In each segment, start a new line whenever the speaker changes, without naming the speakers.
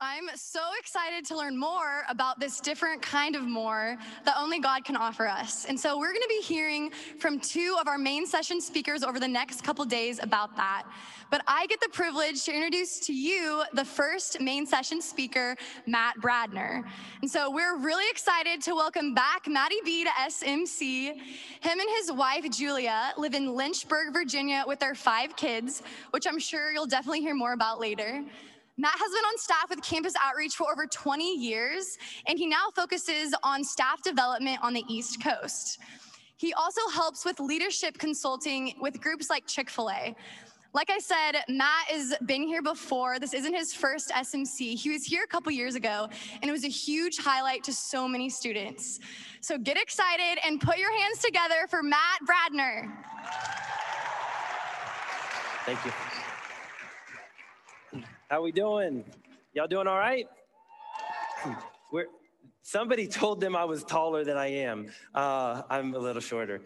I'm so excited to learn more about this different kind of more that only God can offer us. And so we're going to be hearing from two of our main session speakers over the next couple days about that. But I get the privilege to introduce to you the first main session speaker, Matt Bradner. And so we're really excited to welcome back Matty B to SMC. Him and his wife, Julia, live in Lynchburg, Virginia with their five kids, which I'm sure you'll definitely hear more about later. Matt has been on staff with Campus Outreach for over 20 years, and he now focuses on staff development on the East Coast. He also helps with leadership consulting with groups like Chick fil A. Like I said, Matt has been here before. This isn't his first SMC. He was here a couple years ago, and it was a huge highlight to so many students. So get excited and put your hands together for Matt Bradner.
Thank you. How we doing? Y'all doing all right? We're, somebody told them I was taller than I am. Uh, I'm a little shorter.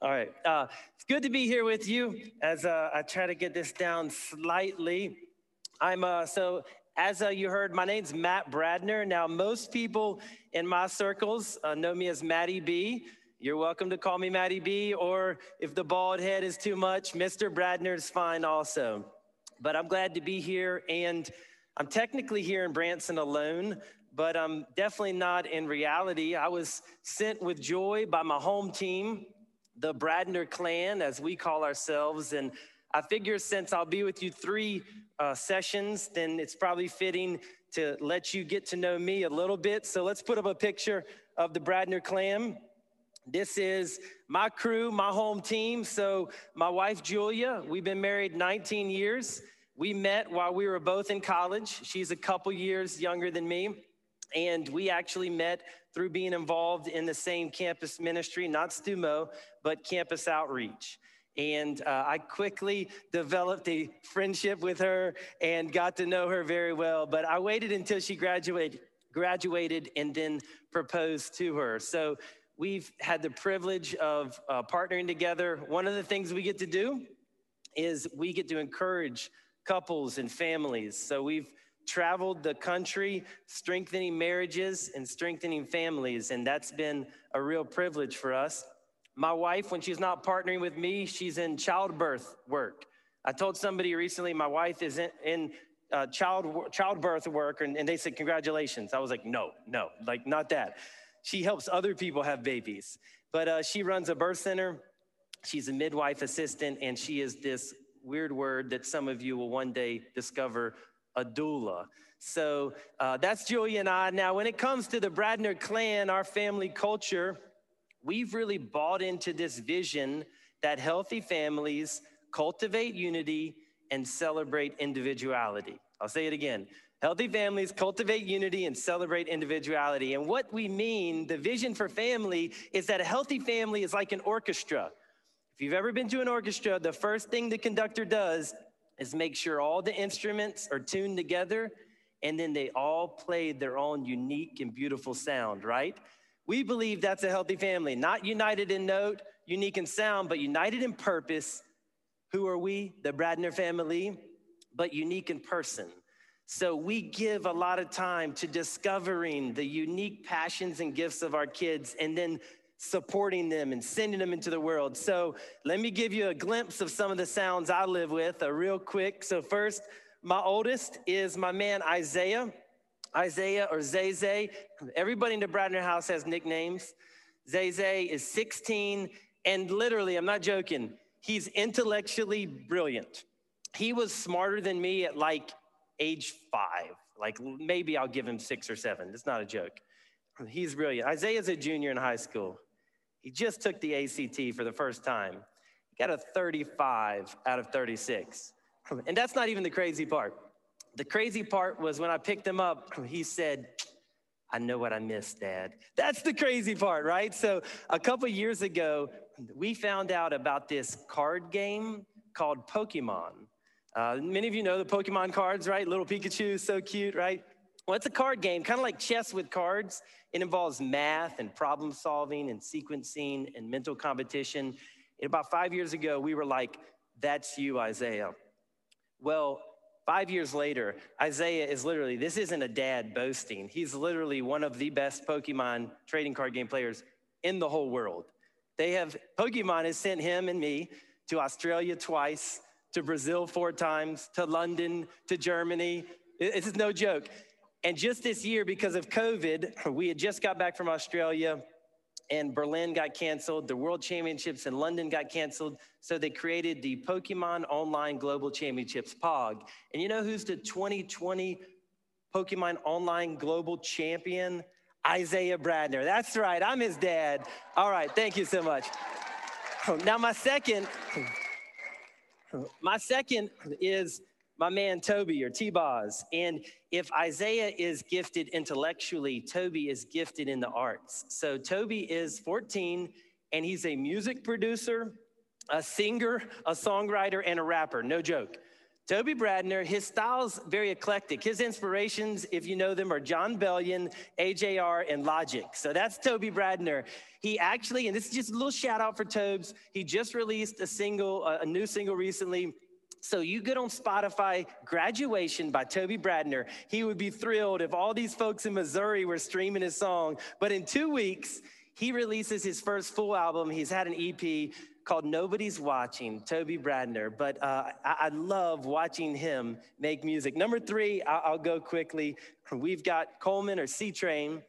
All right. Uh, it's good to be here with you as uh, I try to get this down slightly. I'm uh, so as uh, you heard, my name's Matt Bradner. Now, most people in my circles uh, know me as Matty B. You're welcome to call me Matty B, or if the bald head is too much, Mr. Bradner is fine also but I'm glad to be here. And I'm technically here in Branson alone, but I'm definitely not in reality. I was sent with joy by my home team, the Bradner clan, as we call ourselves. And I figure since I'll be with you three uh, sessions, then it's probably fitting to let you get to know me a little bit. So let's put up a picture of the Bradner clan. This is my crew, my home team. So, my wife Julia, we've been married 19 years. We met while we were both in college. She's a couple years younger than me. And we actually met through being involved in the same campus ministry, not STUMO, but campus outreach. And uh, I quickly developed a friendship with her and got to know her very well. But I waited until she graduated, graduated and then proposed to her. So we've had the privilege of uh, partnering together. One of the things we get to do is we get to encourage couples and families. So we've traveled the country strengthening marriages and strengthening families, and that's been a real privilege for us. My wife, when she's not partnering with me, she's in childbirth work. I told somebody recently my wife is in, in uh, child childbirth work, and, and they said congratulations. I was like, no, no, like not that. She helps other people have babies, but uh, she runs a birth center. She's a midwife assistant, and she is this weird word that some of you will one day discover a doula. So uh, that's Julia and I. Now, when it comes to the Bradner clan, our family culture, we've really bought into this vision that healthy families cultivate unity and celebrate individuality. I'll say it again. Healthy families cultivate unity and celebrate individuality. And what we mean, the vision for family, is that a healthy family is like an orchestra. If you've ever been to an orchestra, the first thing the conductor does is make sure all the instruments are tuned together and then they all play their own unique and beautiful sound, right? We believe that's a healthy family, not united in note, unique in sound, but united in purpose. Who are we? The Bradner family, but unique in person. So we give a lot of time to discovering the unique passions and gifts of our kids and then supporting them and sending them into the world. So let me give you a glimpse of some of the sounds I live with, uh, real quick. So, first, my oldest is my man Isaiah. Isaiah or Zay Zay. Everybody in the Bradner house has nicknames. Zay Zay is 16, and literally, I'm not joking, he's intellectually brilliant. He was smarter than me at like age five. Like maybe I'll give him six or seven. It's not a joke. He's brilliant. Isaiah's a junior in high school. He just took the ACT for the first time. He got a 35 out of 36. And that's not even the crazy part. The crazy part was when I picked him up, he said, I know what I missed, Dad. That's the crazy part, right? So, a couple years ago, we found out about this card game called Pokemon. Uh, many of you know the Pokemon cards, right? Little Pikachu, is so cute, right? Well, it's a card game, kind of like chess with cards. It involves math and problem solving and sequencing and mental competition. And about five years ago, we were like, that's you, Isaiah. Well, Five years later, Isaiah is literally, this isn't a dad boasting. He's literally one of the best Pokemon trading card game players in the whole world. They have, Pokemon has sent him and me to Australia twice, to Brazil four times, to London, to Germany. This is no joke. And just this year, because of COVID, we had just got back from Australia and Berlin got canceled. The World Championships in London got canceled. So they created the Pokemon Online Global Championships, POG. And you know who's the 2020 Pokemon Online Global Champion? Isaiah Bradner. That's right, I'm his dad. All right, thank you so much. Now, my second, my second is my man Toby or T-Boz. And if Isaiah is gifted intellectually, Toby is gifted in the arts. So Toby is 14 and he's a music producer, a singer, a songwriter, and a rapper. No joke. Toby Bradner, his style's very eclectic. His inspirations, if you know them, are Jon Bellion, AJR, and Logic. So that's Toby Bradner. He actually, and this is just a little shout out for Tobes, he just released a single, a new single recently. So you get on Spotify, Graduation by Toby Bradner. He would be thrilled if all these folks in Missouri were streaming his song. But in two weeks, he releases his first full album. He's had an EP called Nobody's Watching, Toby Bradner, but uh, I, I, love watching him make music. Number three, I'll, I'll go quickly. We've got Coleman or C Train.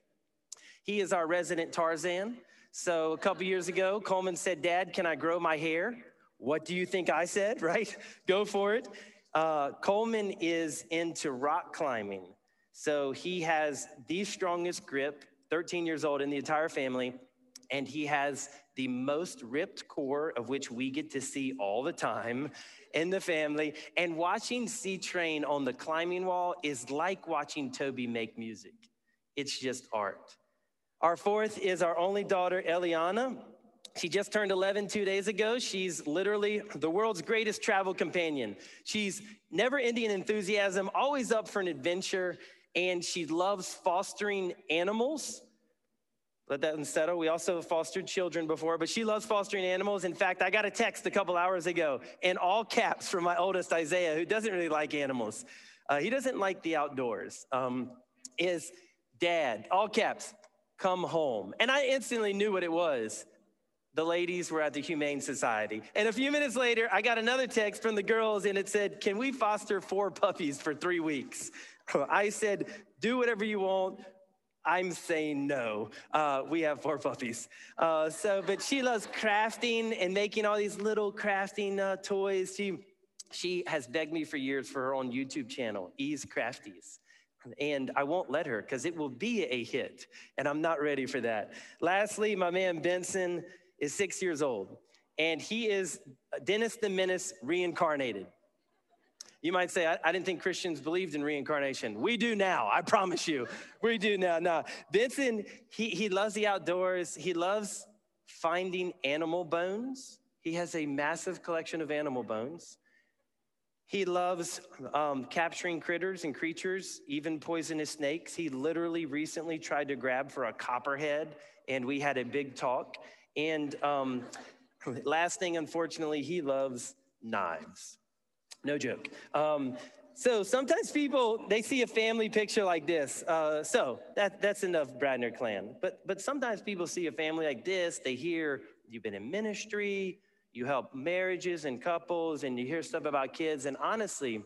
He is our resident Tarzan. So a couple years ago, Coleman said, Dad, can I grow my hair? What do you think I said, right? go for it. Uh, Coleman is into rock climbing. So he has the strongest grip, 13 years old in the entire family, and he has the most ripped core of which we get to see all the time in the family. And watching C Train on the climbing wall is like watching Toby make music. It's just art. Our fourth is our only daughter, Eliana. She just turned 11 two days ago. She's literally the world's greatest travel companion. She's never ending enthusiasm, always up for an adventure, and she loves fostering animals let that settle. We also fostered children before, but she loves fostering animals. In fact, I got a text a couple hours ago in all caps from my oldest Isaiah, who doesn't really like animals. Uh, he doesn't like the outdoors. Um, is dad, all caps, come home. And I instantly knew what it was. The ladies were at the Humane Society. And a few minutes later, I got another text from the girls, and it said, Can we foster four puppies for three weeks? I said, Do whatever you want I'm saying no. Uh, we have four puppies. Uh, so, but she loves crafting and making all these little crafting uh, toys. She, she has begged me for years for her own YouTube channel, Ease Crafties. And I won't let her because it will be a hit. And I'm not ready for that. Lastly, my man Benson is six years old. And he is Dennis the Menace reincarnated. You might say, I, I, didn't think Christians believed in reincarnation. We do now, I promise you. We do now. Now, Benson, he, he loves the outdoors. He loves finding animal bones. He has a massive collection of animal bones. He loves um, capturing critters and creatures, even poisonous snakes. He literally recently tried to grab for a copperhead, and we had a big talk. And um, last thing, unfortunately, he loves knives. No joke. Um, so sometimes people they see a family picture like this. Uh, so that that's enough Bradner clan. But but sometimes people see a family like this. They hear you've been in ministry, you help marriages and couples, and you hear stuff about kids. And honestly,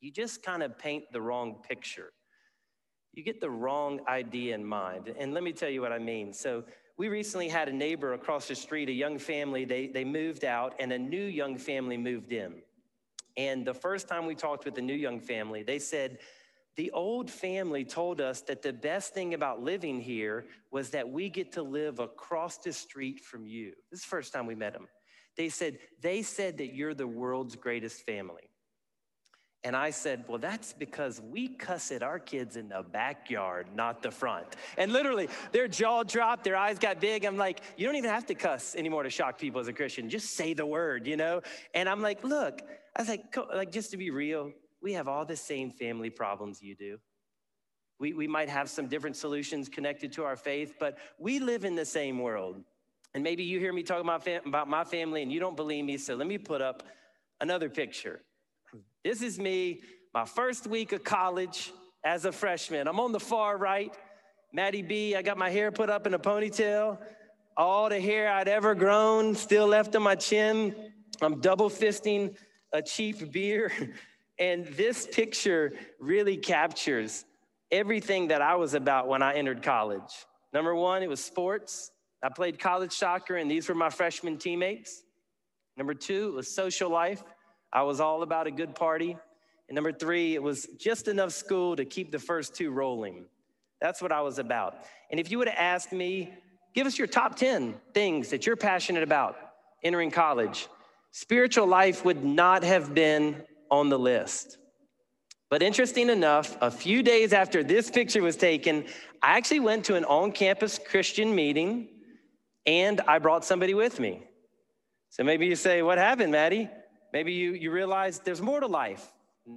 you just kind of paint the wrong picture. You get the wrong idea in mind. And let me tell you what I mean. So we recently had a neighbor across the street, a young family. They they moved out, and a new young family moved in. And the first time we talked with the new young family, they said, the old family told us that the best thing about living here was that we get to live across the street from you. This is the first time we met them. They said, they said that you're the world's greatest family. And I said, Well, that's because we cuss at our kids in the backyard, not the front. And literally, their jaw dropped, their eyes got big. I'm like, You don't even have to cuss anymore to shock people as a Christian. Just say the word, you know? And I'm like, Look, I was like, like just to be real, we have all the same family problems you do. We, we might have some different solutions connected to our faith, but we live in the same world. And maybe you hear me talking about, about my family and you don't believe me, so let me put up another picture. This is me my first week of college as a freshman. I'm on the far right. Matty B, I got my hair put up in a ponytail. All the hair I'd ever grown still left on my chin. I'm double fisting a cheap beer. And this picture really captures everything that I was about when I entered college. Number one, it was sports. I played college soccer, and these were my freshman teammates. Number two, it was social life. I was all about a good party. And number three, it was just enough school to keep the first two rolling. That's what I was about. And if you would have asked me, give us your top 10 things that you're passionate about entering college, spiritual life would not have been on the list. But interesting enough, a few days after this picture was taken, I actually went to an on campus Christian meeting and I brought somebody with me. So maybe you say, What happened, Matty? Maybe you, you realize there's more to life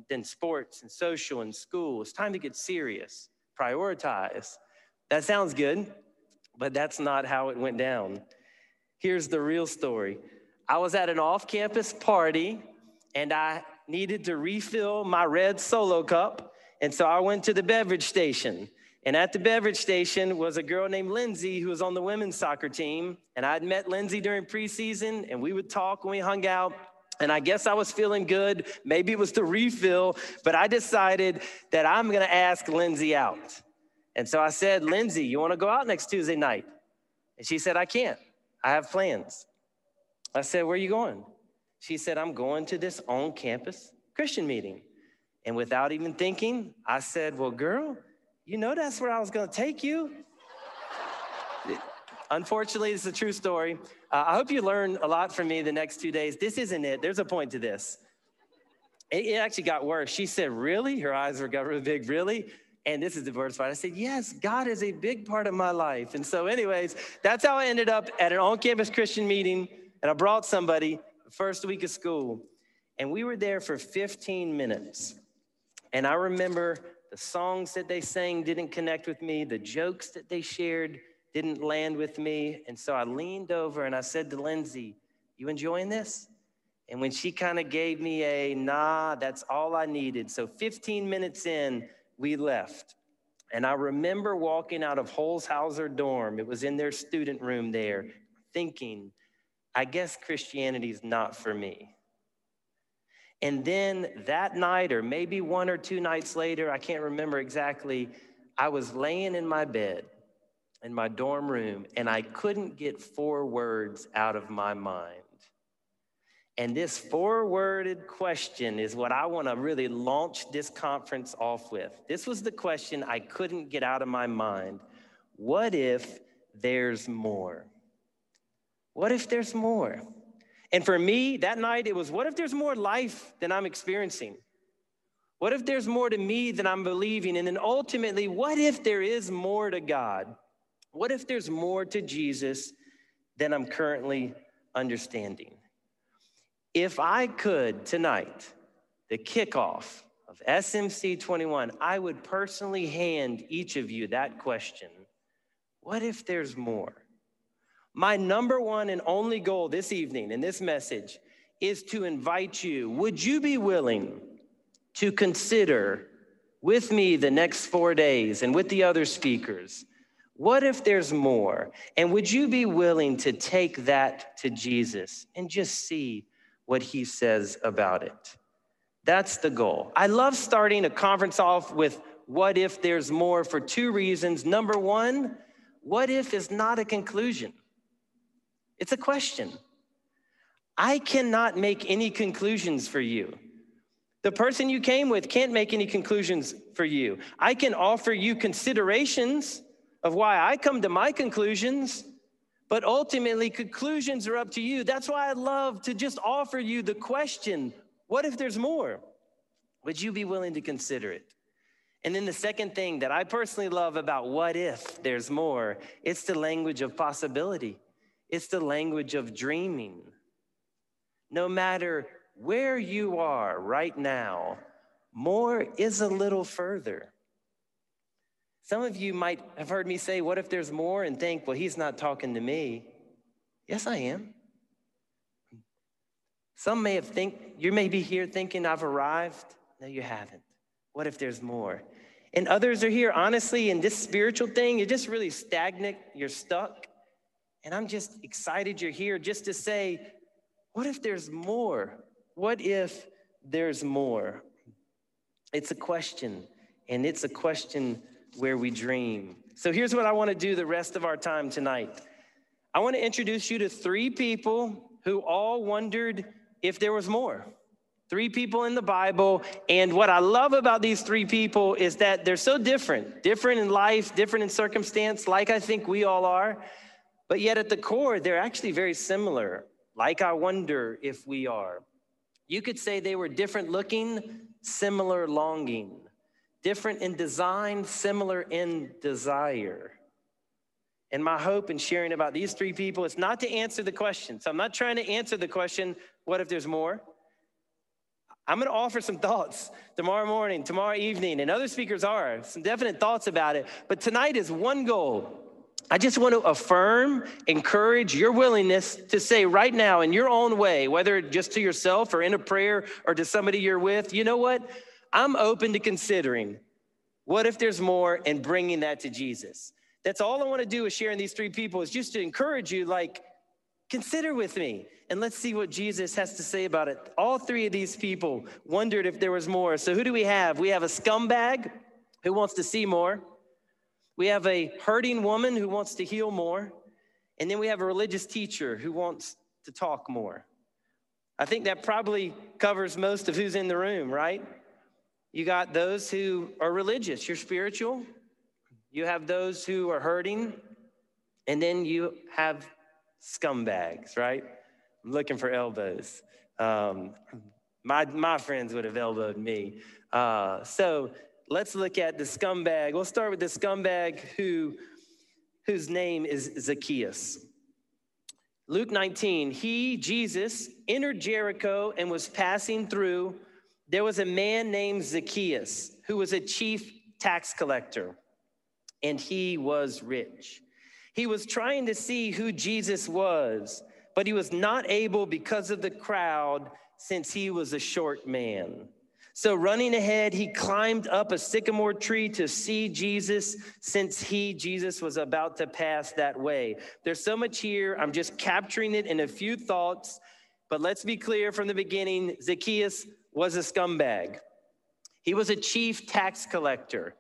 than sports and social and school. It's time to get serious, prioritize. That sounds good, but that's not how it went down. Here's the real story I was at an off campus party and I needed to refill my red solo cup. And so I went to the beverage station. And at the beverage station was a girl named Lindsay who was on the women's soccer team. And I'd met Lindsay during preseason, and we would talk when we hung out. And I guess I was feeling good. Maybe it was the refill, but I decided that I'm gonna ask Lindsay out. And so I said, Lindsay, you wanna go out next Tuesday night? And she said, I can't. I have plans. I said, Where are you going? She said, I'm going to this on campus Christian meeting. And without even thinking, I said, Well, girl, you know that's where I was going to take you. Unfortunately, it's a true story. Uh, I hope you learn a lot from me the next two days. This isn't it. There's a point to this. It, it actually got worse. She said, Really? Her eyes were really big. Really? And this is the worst part. I said, Yes, God is a big part of my life. And so, anyways, that's how I ended up at an on campus Christian meeting. And I brought somebody the first week of school, and we were there for 15 minutes. And I remember the songs that they sang didn't connect with me, the jokes that they shared didn't land with me. And so I leaned over and I said to Lindsay, You enjoying this? And when she kind of gave me a nah, that's all I needed. So 15 minutes in, we left. And I remember walking out of Holshouser dorm, it was in their student room there, thinking, I guess Christianity is not for me. And then that night, or maybe one or two nights later, I can't remember exactly, I was laying in my bed in my dorm room and I couldn't get four words out of my mind. And this four worded question is what I want to really launch this conference off with. This was the question I couldn't get out of my mind What if there's more? What if there's more? And for me, that night, it was what if there's more life than I'm experiencing? What if there's more to me than I'm believing? And then ultimately, what if there is more to God? What if there's more to Jesus than I'm currently understanding? If I could tonight, the kickoff of SMC 21, I would personally hand each of you that question What if there's more? My number one and only goal this evening in this message is to invite you. Would you be willing to consider with me the next four days and with the other speakers? What if there's more? And would you be willing to take that to Jesus and just see what he says about it? That's the goal. I love starting a conference off with what if there's more for two reasons. Number one, what if is not a conclusion? It's a question. I cannot make any conclusions for you. The person you came with can't make any conclusions for you. I can offer you considerations of why I come to my conclusions, but ultimately, conclusions are up to you. That's why I love to just offer you the question what if there's more? Would you be willing to consider it? And then the second thing that I personally love about what if there's more, it's the language of possibility. It's the language of dreaming. No matter where you are right now, more is a little further. Some of you might have heard me say, What if there's more? and think, Well, he's not talking to me. Yes, I am. Some may have think you may be here thinking I've arrived. No, you haven't. What if there's more? And others are here, honestly, in this spiritual thing, you're just really stagnant, you're stuck. And I'm just excited you're here just to say, what if there's more? What if there's more? It's a question, and it's a question where we dream. So here's what I want to do the rest of our time tonight I want to introduce you to three people who all wondered if there was more. Three people in the Bible. And what I love about these three people is that they're so different different in life, different in circumstance, like I think we all are. But yet at the core, they're actually very similar, like I wonder if we are. You could say they were different looking, similar longing, different in design, similar in desire. And my hope in sharing about these three people is not to answer the question. So I'm not trying to answer the question, what if there's more? I'm going to offer some thoughts tomorrow morning, tomorrow evening, and other speakers are, some definite thoughts about it. But tonight is one goal. I just want to affirm, encourage your willingness to say right now in your own way, whether just to yourself or in a prayer or to somebody you're with, you know what? I'm open to considering what if there's more and bringing that to Jesus. That's all I want to do is sharing these three people is just to encourage you, like, consider with me and let's see what Jesus has to say about it. All three of these people wondered if there was more. So, who do we have? We have a scumbag who wants to see more, we have a hurting woman who wants to heal more, and then we have a religious teacher who wants to talk more. I think that probably covers most of who's in the room, right? You got those who are religious, you're spiritual. You have those who are hurting, and then you have scumbags, right? I'm looking for elbows. Um, my, my friends would have elbowed me. Uh, so let's look at the scumbag. We'll start with the scumbag who, whose name is Zacchaeus. Luke 19, he, Jesus, entered Jericho and was passing through. There was a man named Zacchaeus who was a chief tax collector, and he was rich. He was trying to see who Jesus was, but he was not able because of the crowd since he was a short man. So, running ahead, he climbed up a sycamore tree to see Jesus since he, Jesus, was about to pass that way. There's so much here. I'm just capturing it in a few thoughts. But let's be clear from the beginning Zacchaeus was a scumbag, he was a chief tax collector.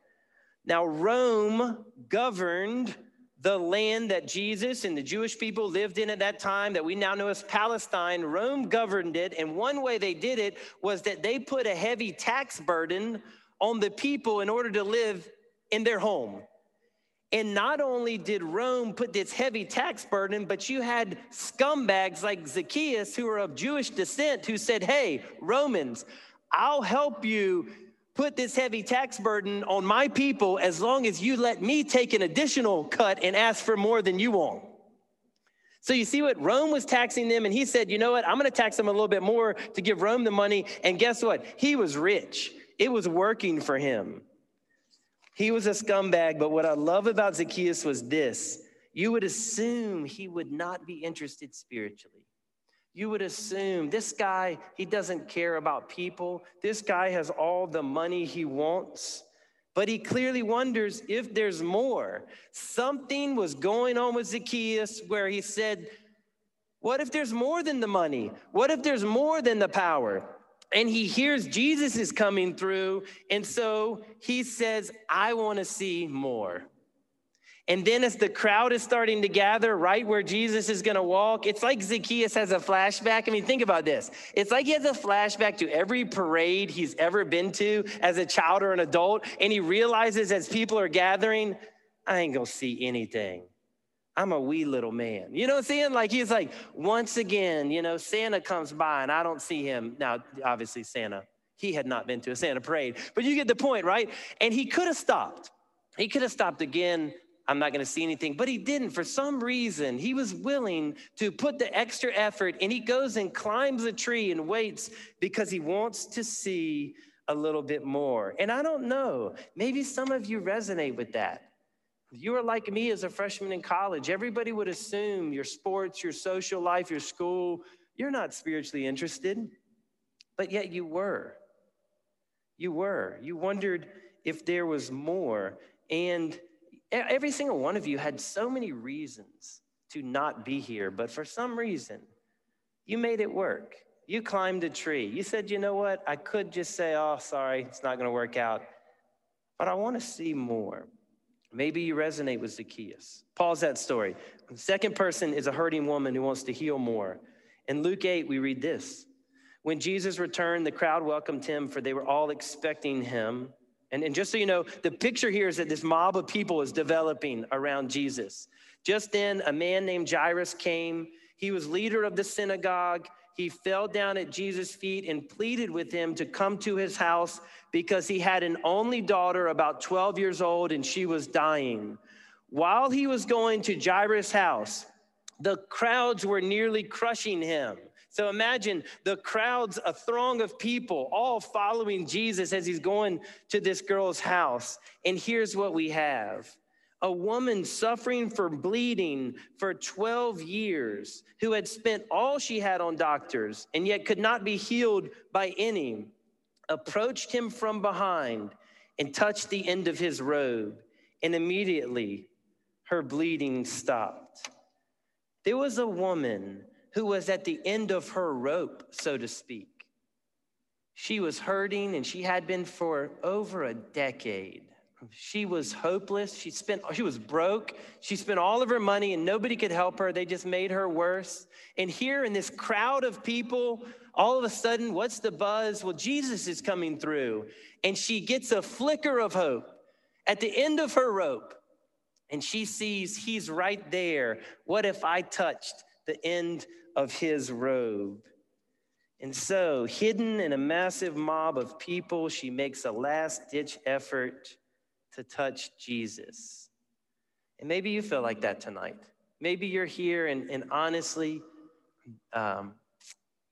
Now, Rome governed the land that Jesus and the Jewish people lived in at that time, that we now know as Palestine, Rome governed it. And one way they did it was that they put a heavy tax burden on the people in order to live in their home. And not only did Rome put this heavy tax burden, but you had scumbags like Zacchaeus, who were of Jewish descent, who said, Hey, Romans, I'll help you put this heavy tax burden on my people as long as you let me take an additional cut and ask for more than you want. So you see what Rome was taxing them, and he said, You know what? I'm going to tax them a little bit more to give Rome the money. And guess what? He was rich, it was working for him. He was a scumbag, but what I love about Zacchaeus was this you would assume he would not be interested spiritually you would assume this guy, he doesn't care about people. This guy has all the money he wants. But he clearly wonders if there's more. Something was going on with Zacchaeus where he said, What if there's more than the money? What if there's more than the power? And he hears Jesus is coming through. And so he says, I want to see more. And then as the crowd is starting to gather right where Jesus is going to walk, it's like Zacchaeus has a flashback. I mean, think about this. It's like he has a flashback to every parade he's ever been to as a child or an adult. And he realizes as people are gathering, I ain't going to see anything. I'm a wee little man. You know what I'm saying? Like he's like, once again, you know, Santa comes by and I don't see him. Now, obviously, Santa, he had not been to a Santa parade, but you get the point, right? And he could have stopped. He could have stopped again I'm not going to see anything. But he didn't. For some reason, he was willing to put the extra effort and he goes and climbs a tree and waits because he wants to see a little bit more. And I don't know, maybe some of you resonate with that. You are like me as a freshman in college. Everybody would assume your sports, your social life, your school, you're not spiritually interested, but yet you were. You were. You wondered if there was more. And every single one of you had so many reasons to not be here, but for some reason, you made it work. You climbed a tree. You said, you know what? I could just say, oh, sorry, it's not going to work out, but I want to see more. Maybe you resonate with Zacchaeus. Pause that story. The second person is a hurting woman who wants to heal more. In Luke 8, we read this When Jesus returned, the crowd welcomed him, for they were all expecting him. And, and just so you know, the picture here is that this mob of people is developing around Jesus. Just then, a man named Jairus came. He was leader of the synagogue. He fell down at Jesus' feet and pleaded with him to come to his house because he had an only daughter about 12 years old and she was dying. While he was going to Jairus' house, the crowds were nearly crushing him. So imagine the crowds, a throng of people, all following Jesus as he's going to this girl's house. And here's what we have a woman suffering from bleeding for 12 years, who had spent all she had on doctors and yet could not be healed by any, approached him from behind and touched the end of his robe. And immediately her bleeding stopped. There was a woman who was at the end of her rope, so to speak. She was hurting and she had been for over a decade. She was hopeless. She spent she was broke. She spent all of her money and nobody could help her. They just made her worse. And here in this crowd of people, all of a sudden, what's the buzz? Well, Jesus is coming through. And she gets a flicker of hope at the end of her rope. And she sees he's right there. What if I touched the end of his robe. And so, hidden in a massive mob of people, she makes a last ditch effort to touch Jesus. And maybe you feel like that tonight. Maybe you're here and, and honestly, um,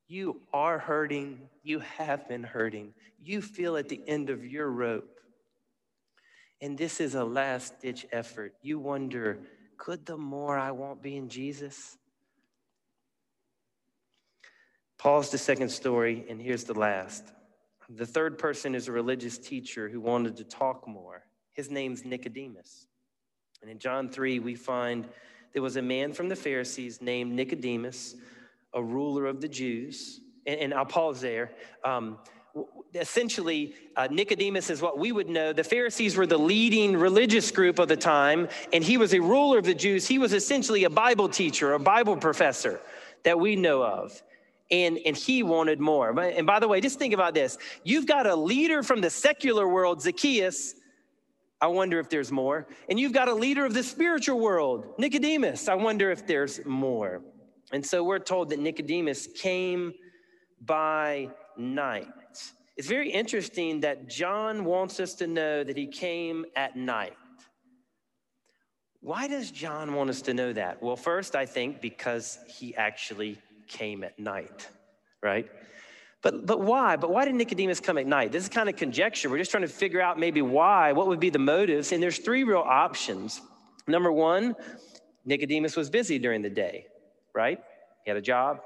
you are hurting. You have been hurting. You feel at the end of your rope. And this is a last ditch effort. You wonder, could the more I won't be in Jesus? Pause the second story, and here's the last. The third person is a religious teacher who wanted to talk more. His name's Nicodemus. And in John 3, we find there was a man from the Pharisees named Nicodemus, a ruler of the Jews. And, and I'll pause there. Um, essentially, uh, Nicodemus is what we would know. The Pharisees were the leading religious group of the time, and he was a ruler of the Jews. He was essentially a Bible teacher, a Bible professor that we know of and, and he wanted more. And by the way, just think about this. You've got a leader from the secular world, Zacchaeus. I wonder if there's more. And you've got a leader of the spiritual world, Nicodemus. I wonder if there's more. And so we're told that Nicodemus came by night. It's very interesting that John wants us to know that he came at night. Why does John want us to know that? Well, first, I think because he actually came at night, right? But, but why? But why did Nicodemus come at night? This is kind of conjecture. We're just trying to figure out maybe why, what would be the motives. And there's three real options. Number one, Nicodemus was busy during the day, right? He had a job,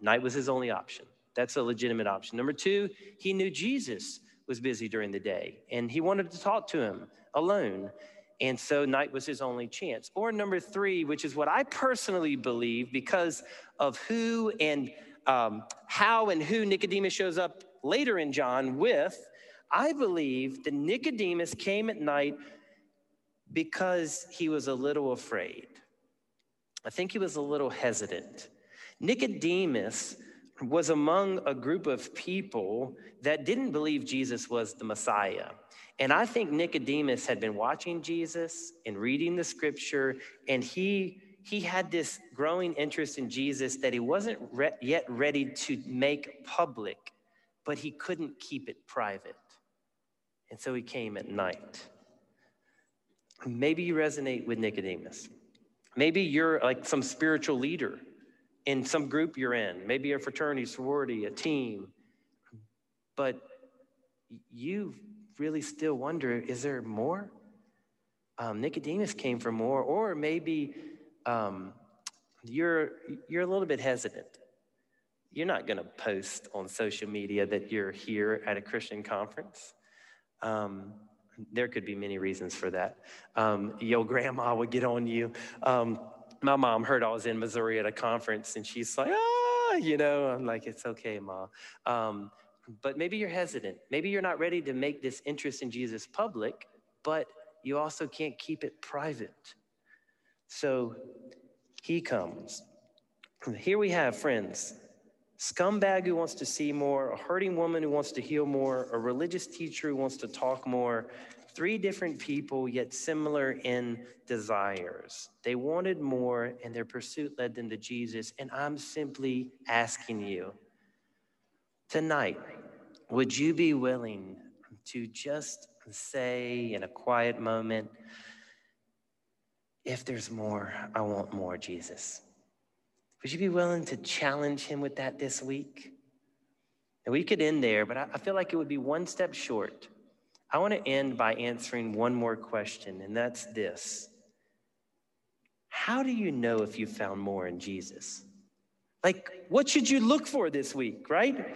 night was his only option. That's a legitimate option. Number two, he knew Jesus was busy during the day and he wanted to talk to him alone. And so night was his only chance. Or number three, which is what I personally believe because of who and um, how and who Nicodemus shows up later in John with, I believe that Nicodemus came at night because he was a little afraid. I think he was a little hesitant. Nicodemus was among a group of people that didn't believe Jesus was the Messiah. And I think Nicodemus had been watching Jesus and reading the scripture, and he he had this growing interest in Jesus that he wasn't re- yet ready to make public, but he couldn't keep it private. And so he came at night. Maybe you resonate with Nicodemus. Maybe you're like some spiritual leader in some group you're in, maybe a fraternity, sorority, a team, but you really still wonder is there more? Um, Nicodemus came for more, or maybe um, you're, you're a little bit hesitant. You're not going to post on social media that you're here at a Christian conference. Um, there could be many reasons for that. Um, your grandma would get on you. Um, my mom heard I was in Missouri at a conference, and she's like, ah, you know, I'm like, it's okay, ma. Um, but maybe you're hesitant. Maybe you're not ready to make this interest in Jesus public, but you also can't keep it private. So he comes. Here we have, friends, scumbag who wants to see more, a hurting woman who wants to heal more, a religious teacher who wants to talk more. Three different people, yet similar in desires. They wanted more, and their pursuit led them to Jesus. And I'm simply asking you tonight, would you be willing to just say in a quiet moment, if there's more, I want more, Jesus? Would you be willing to challenge him with that this week? And we could end there, but I feel like it would be one step short. I want to end by answering one more question, and that's this How do you know if you found more in Jesus? Like, what should you look for this week, right?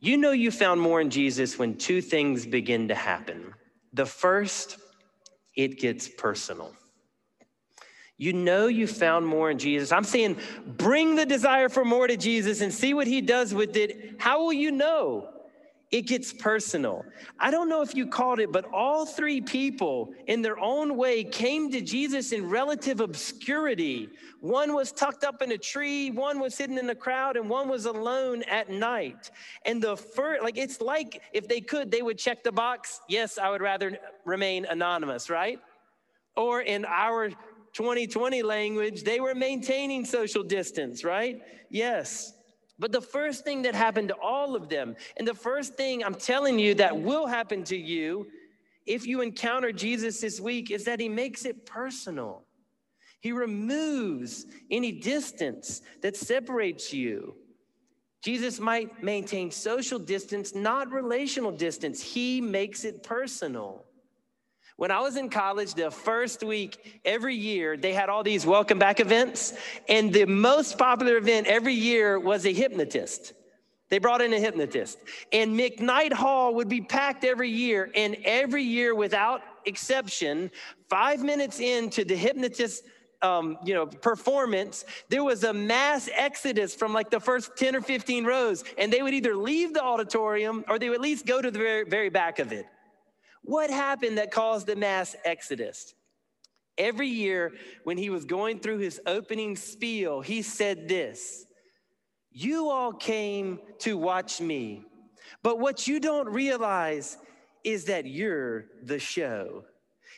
You know you found more in Jesus when two things begin to happen. The first, it gets personal. You know you found more in Jesus. I'm saying bring the desire for more to Jesus and see what he does with it. How will you know? It gets personal. I don't know if you called it, but all three people in their own way came to Jesus in relative obscurity. One was tucked up in a tree, one was hidden in a crowd, and one was alone at night. And the first, like, it's like if they could, they would check the box. Yes, I would rather remain anonymous, right? Or in our 2020 language, they were maintaining social distance, right? Yes. But the first thing that happened to all of them, and the first thing I'm telling you that will happen to you if you encounter Jesus this week is that he makes it personal. He removes any distance that separates you. Jesus might maintain social distance, not relational distance. He makes it personal. When I was in college, the first week every year, they had all these welcome back events. And the most popular event every year was a hypnotist. They brought in a hypnotist. And McKnight Hall would be packed every year. And every year, without exception, five minutes into the hypnotist um, you know, performance, there was a mass exodus from like the first 10 or 15 rows, and they would either leave the auditorium or they would at least go to the very, very back of it. What happened that caused the mass exodus? Every year, when he was going through his opening spiel, he said this You all came to watch me, but what you don't realize is that you're the show.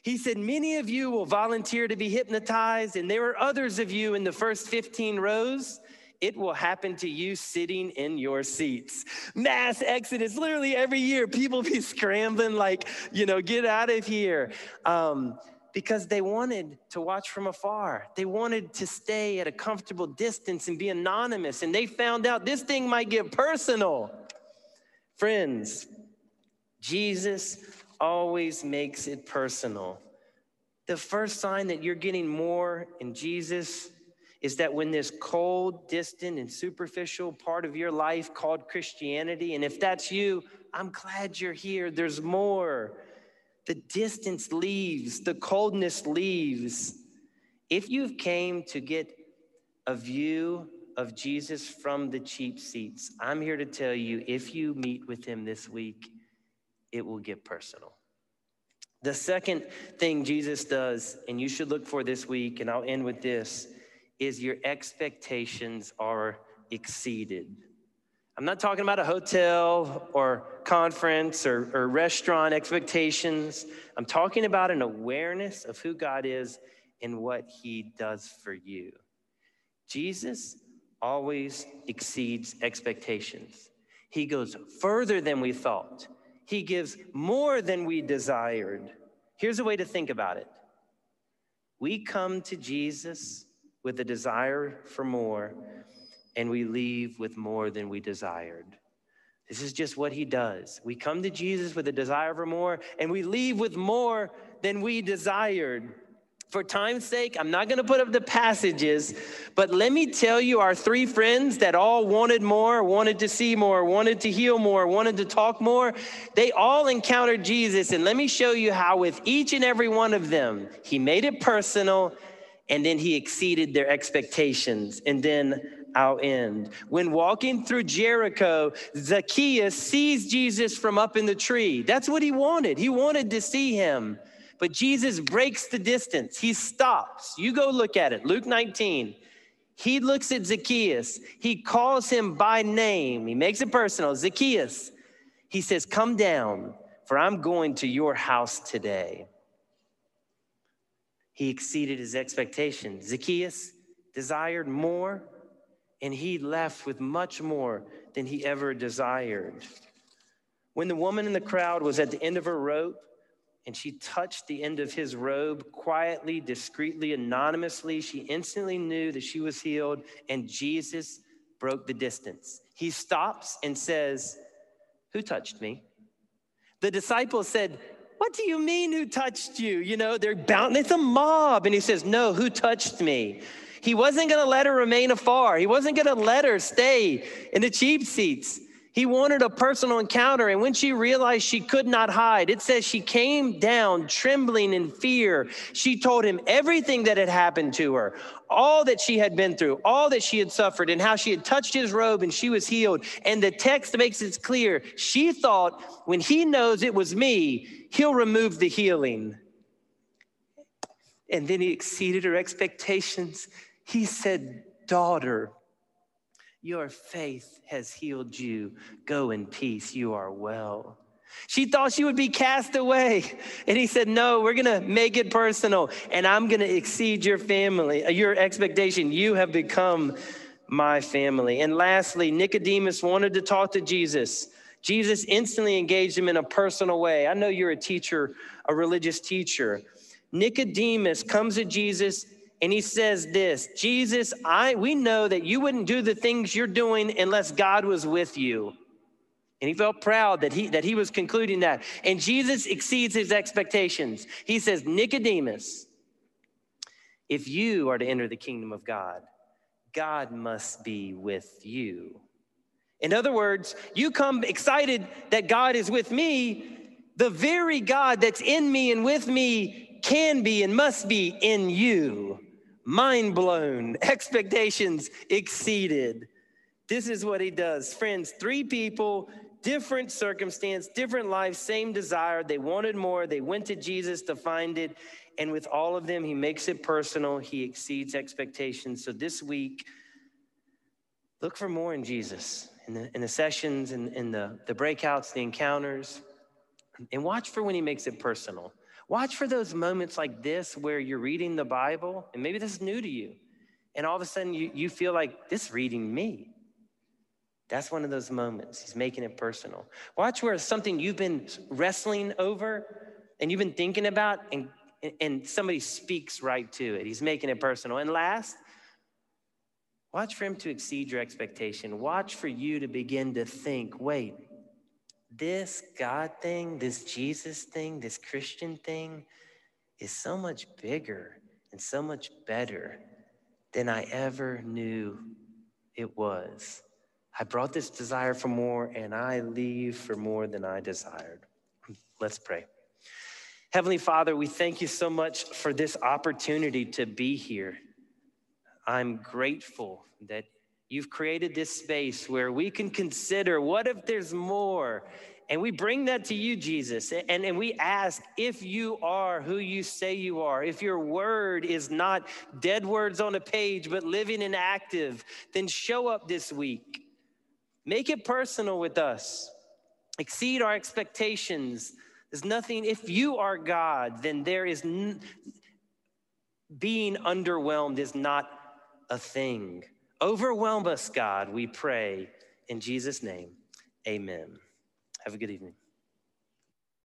He said, Many of you will volunteer to be hypnotized, and there are others of you in the first 15 rows it will happen to you sitting in your seats. Mass exodus, literally every year, people be scrambling, like, you know, get out of here. Um, because they wanted to watch from afar. They wanted to stay at a comfortable distance and be anonymous. And they found out this thing might get personal. Friends, Jesus always makes it personal. The first sign that you're getting more in Jesus is that when this cold, distant, and superficial part of your life called Christianity, and if that's you, I'm glad you're here. There's more. The distance leaves, the coldness leaves. If you've came to get a view of Jesus from the cheap seats, I'm here to tell you if you meet with him this week, it will get personal. The second thing Jesus does, and you should look for this week, and I'll end with this is your expectations are exceeded. I'm not talking about a hotel or conference or, or, restaurant expectations. I'm talking about an awareness of who God is and what he does for you. Jesus always exceeds expectations. He goes further than we thought, he gives more than we desired. Here's a way to think about it we come to Jesus with a desire for more, and we leave with more than we desired. This is just what he does. We come to Jesus with a desire for more, and we leave with more than we desired. For time's sake, I'm not going to put up the passages, but let me tell you our three friends that all wanted more, wanted to see more, wanted to heal more, wanted to talk more. They all encountered Jesus. And let me show you how, with each and every one of them, he made it personal and then he exceeded their expectations. And then I'll end. When walking through Jericho, Zacchaeus sees Jesus from up in the tree. That's what he wanted. He wanted to see him. But Jesus breaks the distance. He stops. You go look at it. Luke 19. He looks at Zacchaeus. He calls him by name. He makes it personal. Zacchaeus. He says, Come down, for I'm going to your house today. He exceeded his expectations. Zacchaeus desired more, and he left with much more than he ever desired. When the woman in the crowd was at the end of her rope, and she touched the end of his robe quietly, discreetly, anonymously. She instantly knew that she was healed, and Jesus broke the distance. He stops and says, Who touched me? The disciples said, What do you mean, who touched you? You know, they're bound, it's a mob. And he says, No, who touched me? He wasn't gonna let her remain afar, he wasn't gonna let her stay in the cheap seats. He wanted a personal encounter. And when she realized she could not hide, it says she came down trembling in fear. She told him everything that had happened to her, all that she had been through, all that she had suffered, and how she had touched his robe and she was healed. And the text makes it clear. She thought, when he knows it was me, he'll remove the healing. And then he exceeded her expectations. He said, Daughter, your faith has healed you. Go in peace. You are well. She thought she would be cast away. And he said, No, we're going to make it personal and I'm going to exceed your family, uh, your expectation. You have become my family. And lastly, Nicodemus wanted to talk to Jesus. Jesus instantly engaged him in a personal way. I know you're a teacher, a religious teacher. Nicodemus comes to Jesus and he says this Jesus, I we know that you wouldn't do the things you're doing unless God was with you. And he felt proud that he that he was concluding that. And Jesus exceeds his expectations. He says, Nicodemus, if you are to enter the kingdom of God, God must be with you. In other words, you come excited that God is with me. The very God that's in me and with me can be and must be in you mind blown, expectations exceeded. This is what he does. Friends, three people, different circumstance, different life, same desire. They wanted more. They went to Jesus to find it. And with all of them, he makes it personal. He exceeds expectations. So this week, look for more in Jesus in the, in the sessions, in, in the, the breakouts, the encounters, and watch for when he makes it personal. Watch for those moments like this where you're reading the Bible, and maybe this is new to you, and all of a sudden you, you feel like this reading me. That's one of those moments. He's making it personal. Watch where something you've been wrestling over and you've been thinking about, and, and somebody speaks right to it. He's making it personal. And last, watch for him to exceed your expectation. Watch for you to begin to think wait, this God thing, this Jesus thing, this Christian thing is so much bigger and so much better than I ever knew it was. I brought this desire for more and I leave for more than I desired. Let's pray. Heavenly Father, we thank you so much for this opportunity to be here. I'm grateful that You've created this space where we can consider what if there's more? And we bring that to you, Jesus. And, and we ask if you are who you say you are, if your word is not dead words on a page, but living and active, then show up this week. Make it personal with us, exceed our expectations. There's nothing, if you are God, then there is n- being underwhelmed is not a thing. Overwhelm us, God, we pray. In Jesus' name, amen. Have a good evening.